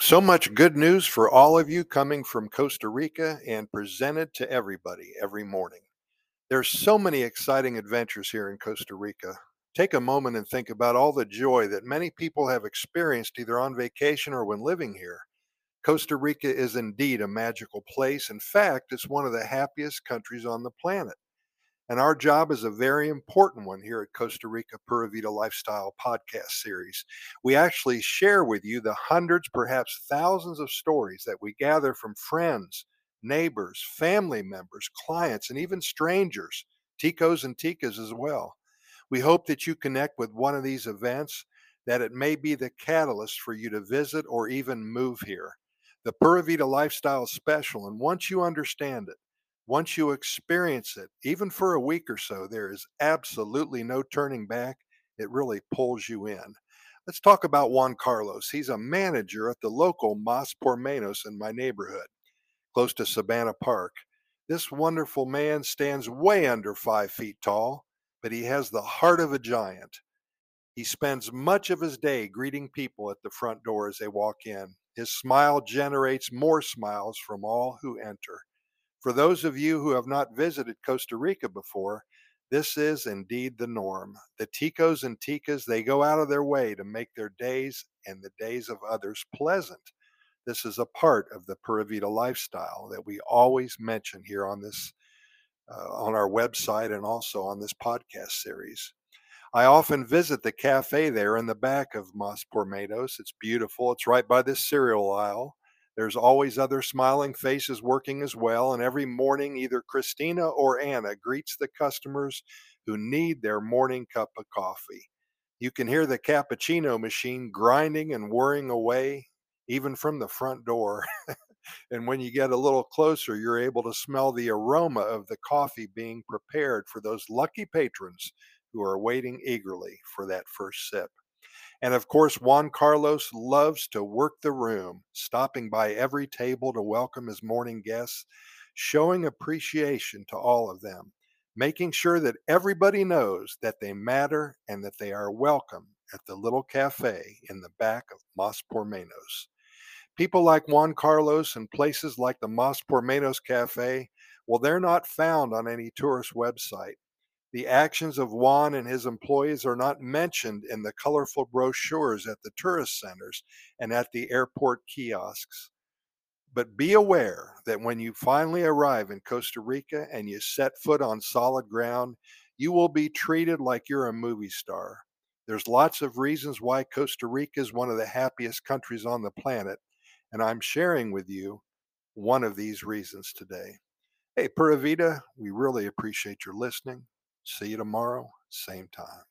So much good news for all of you coming from Costa Rica and presented to everybody every morning. There's so many exciting adventures here in Costa Rica. Take a moment and think about all the joy that many people have experienced either on vacation or when living here. Costa Rica is indeed a magical place. In fact, it's one of the happiest countries on the planet. And our job is a very important one here at Costa Rica Pura Vida Lifestyle podcast series. We actually share with you the hundreds, perhaps thousands of stories that we gather from friends, neighbors, family members, clients, and even strangers, ticos and ticas as well. We hope that you connect with one of these events, that it may be the catalyst for you to visit or even move here. The Pura Vida Lifestyle Special, and once you understand it, once you experience it, even for a week or so, there is absolutely no turning back. It really pulls you in. Let's talk about Juan Carlos. He's a manager at the local Mas por Menos in my neighborhood, close to Sabana Park. This wonderful man stands way under five feet tall, but he has the heart of a giant. He spends much of his day greeting people at the front door as they walk in. His smile generates more smiles from all who enter. For those of you who have not visited Costa Rica before, this is indeed the norm. The ticos and ticas, they go out of their way to make their days and the days of others pleasant. This is a part of the Pura Vida lifestyle that we always mention here on this uh, on our website and also on this podcast series. I often visit the cafe there in the back of Mas por Menos. It's beautiful. It's right by this cereal aisle. There's always other smiling faces working as well, and every morning either Christina or Anna greets the customers who need their morning cup of coffee. You can hear the cappuccino machine grinding and whirring away, even from the front door. and when you get a little closer, you're able to smell the aroma of the coffee being prepared for those lucky patrons who are waiting eagerly for that first sip. And of course, Juan Carlos loves to work the room, stopping by every table to welcome his morning guests, showing appreciation to all of them, making sure that everybody knows that they matter and that they are welcome at the little cafe in the back of Mas por Menos. People like Juan Carlos and places like the Mas por Menos Cafe, well, they're not found on any tourist website. The actions of Juan and his employees are not mentioned in the colorful brochures at the tourist centers and at the airport kiosks. But be aware that when you finally arrive in Costa Rica and you set foot on solid ground, you will be treated like you're a movie star. There's lots of reasons why Costa Rica is one of the happiest countries on the planet, and I'm sharing with you one of these reasons today. Hey, Pura Vida, we really appreciate your listening. See you tomorrow, same time.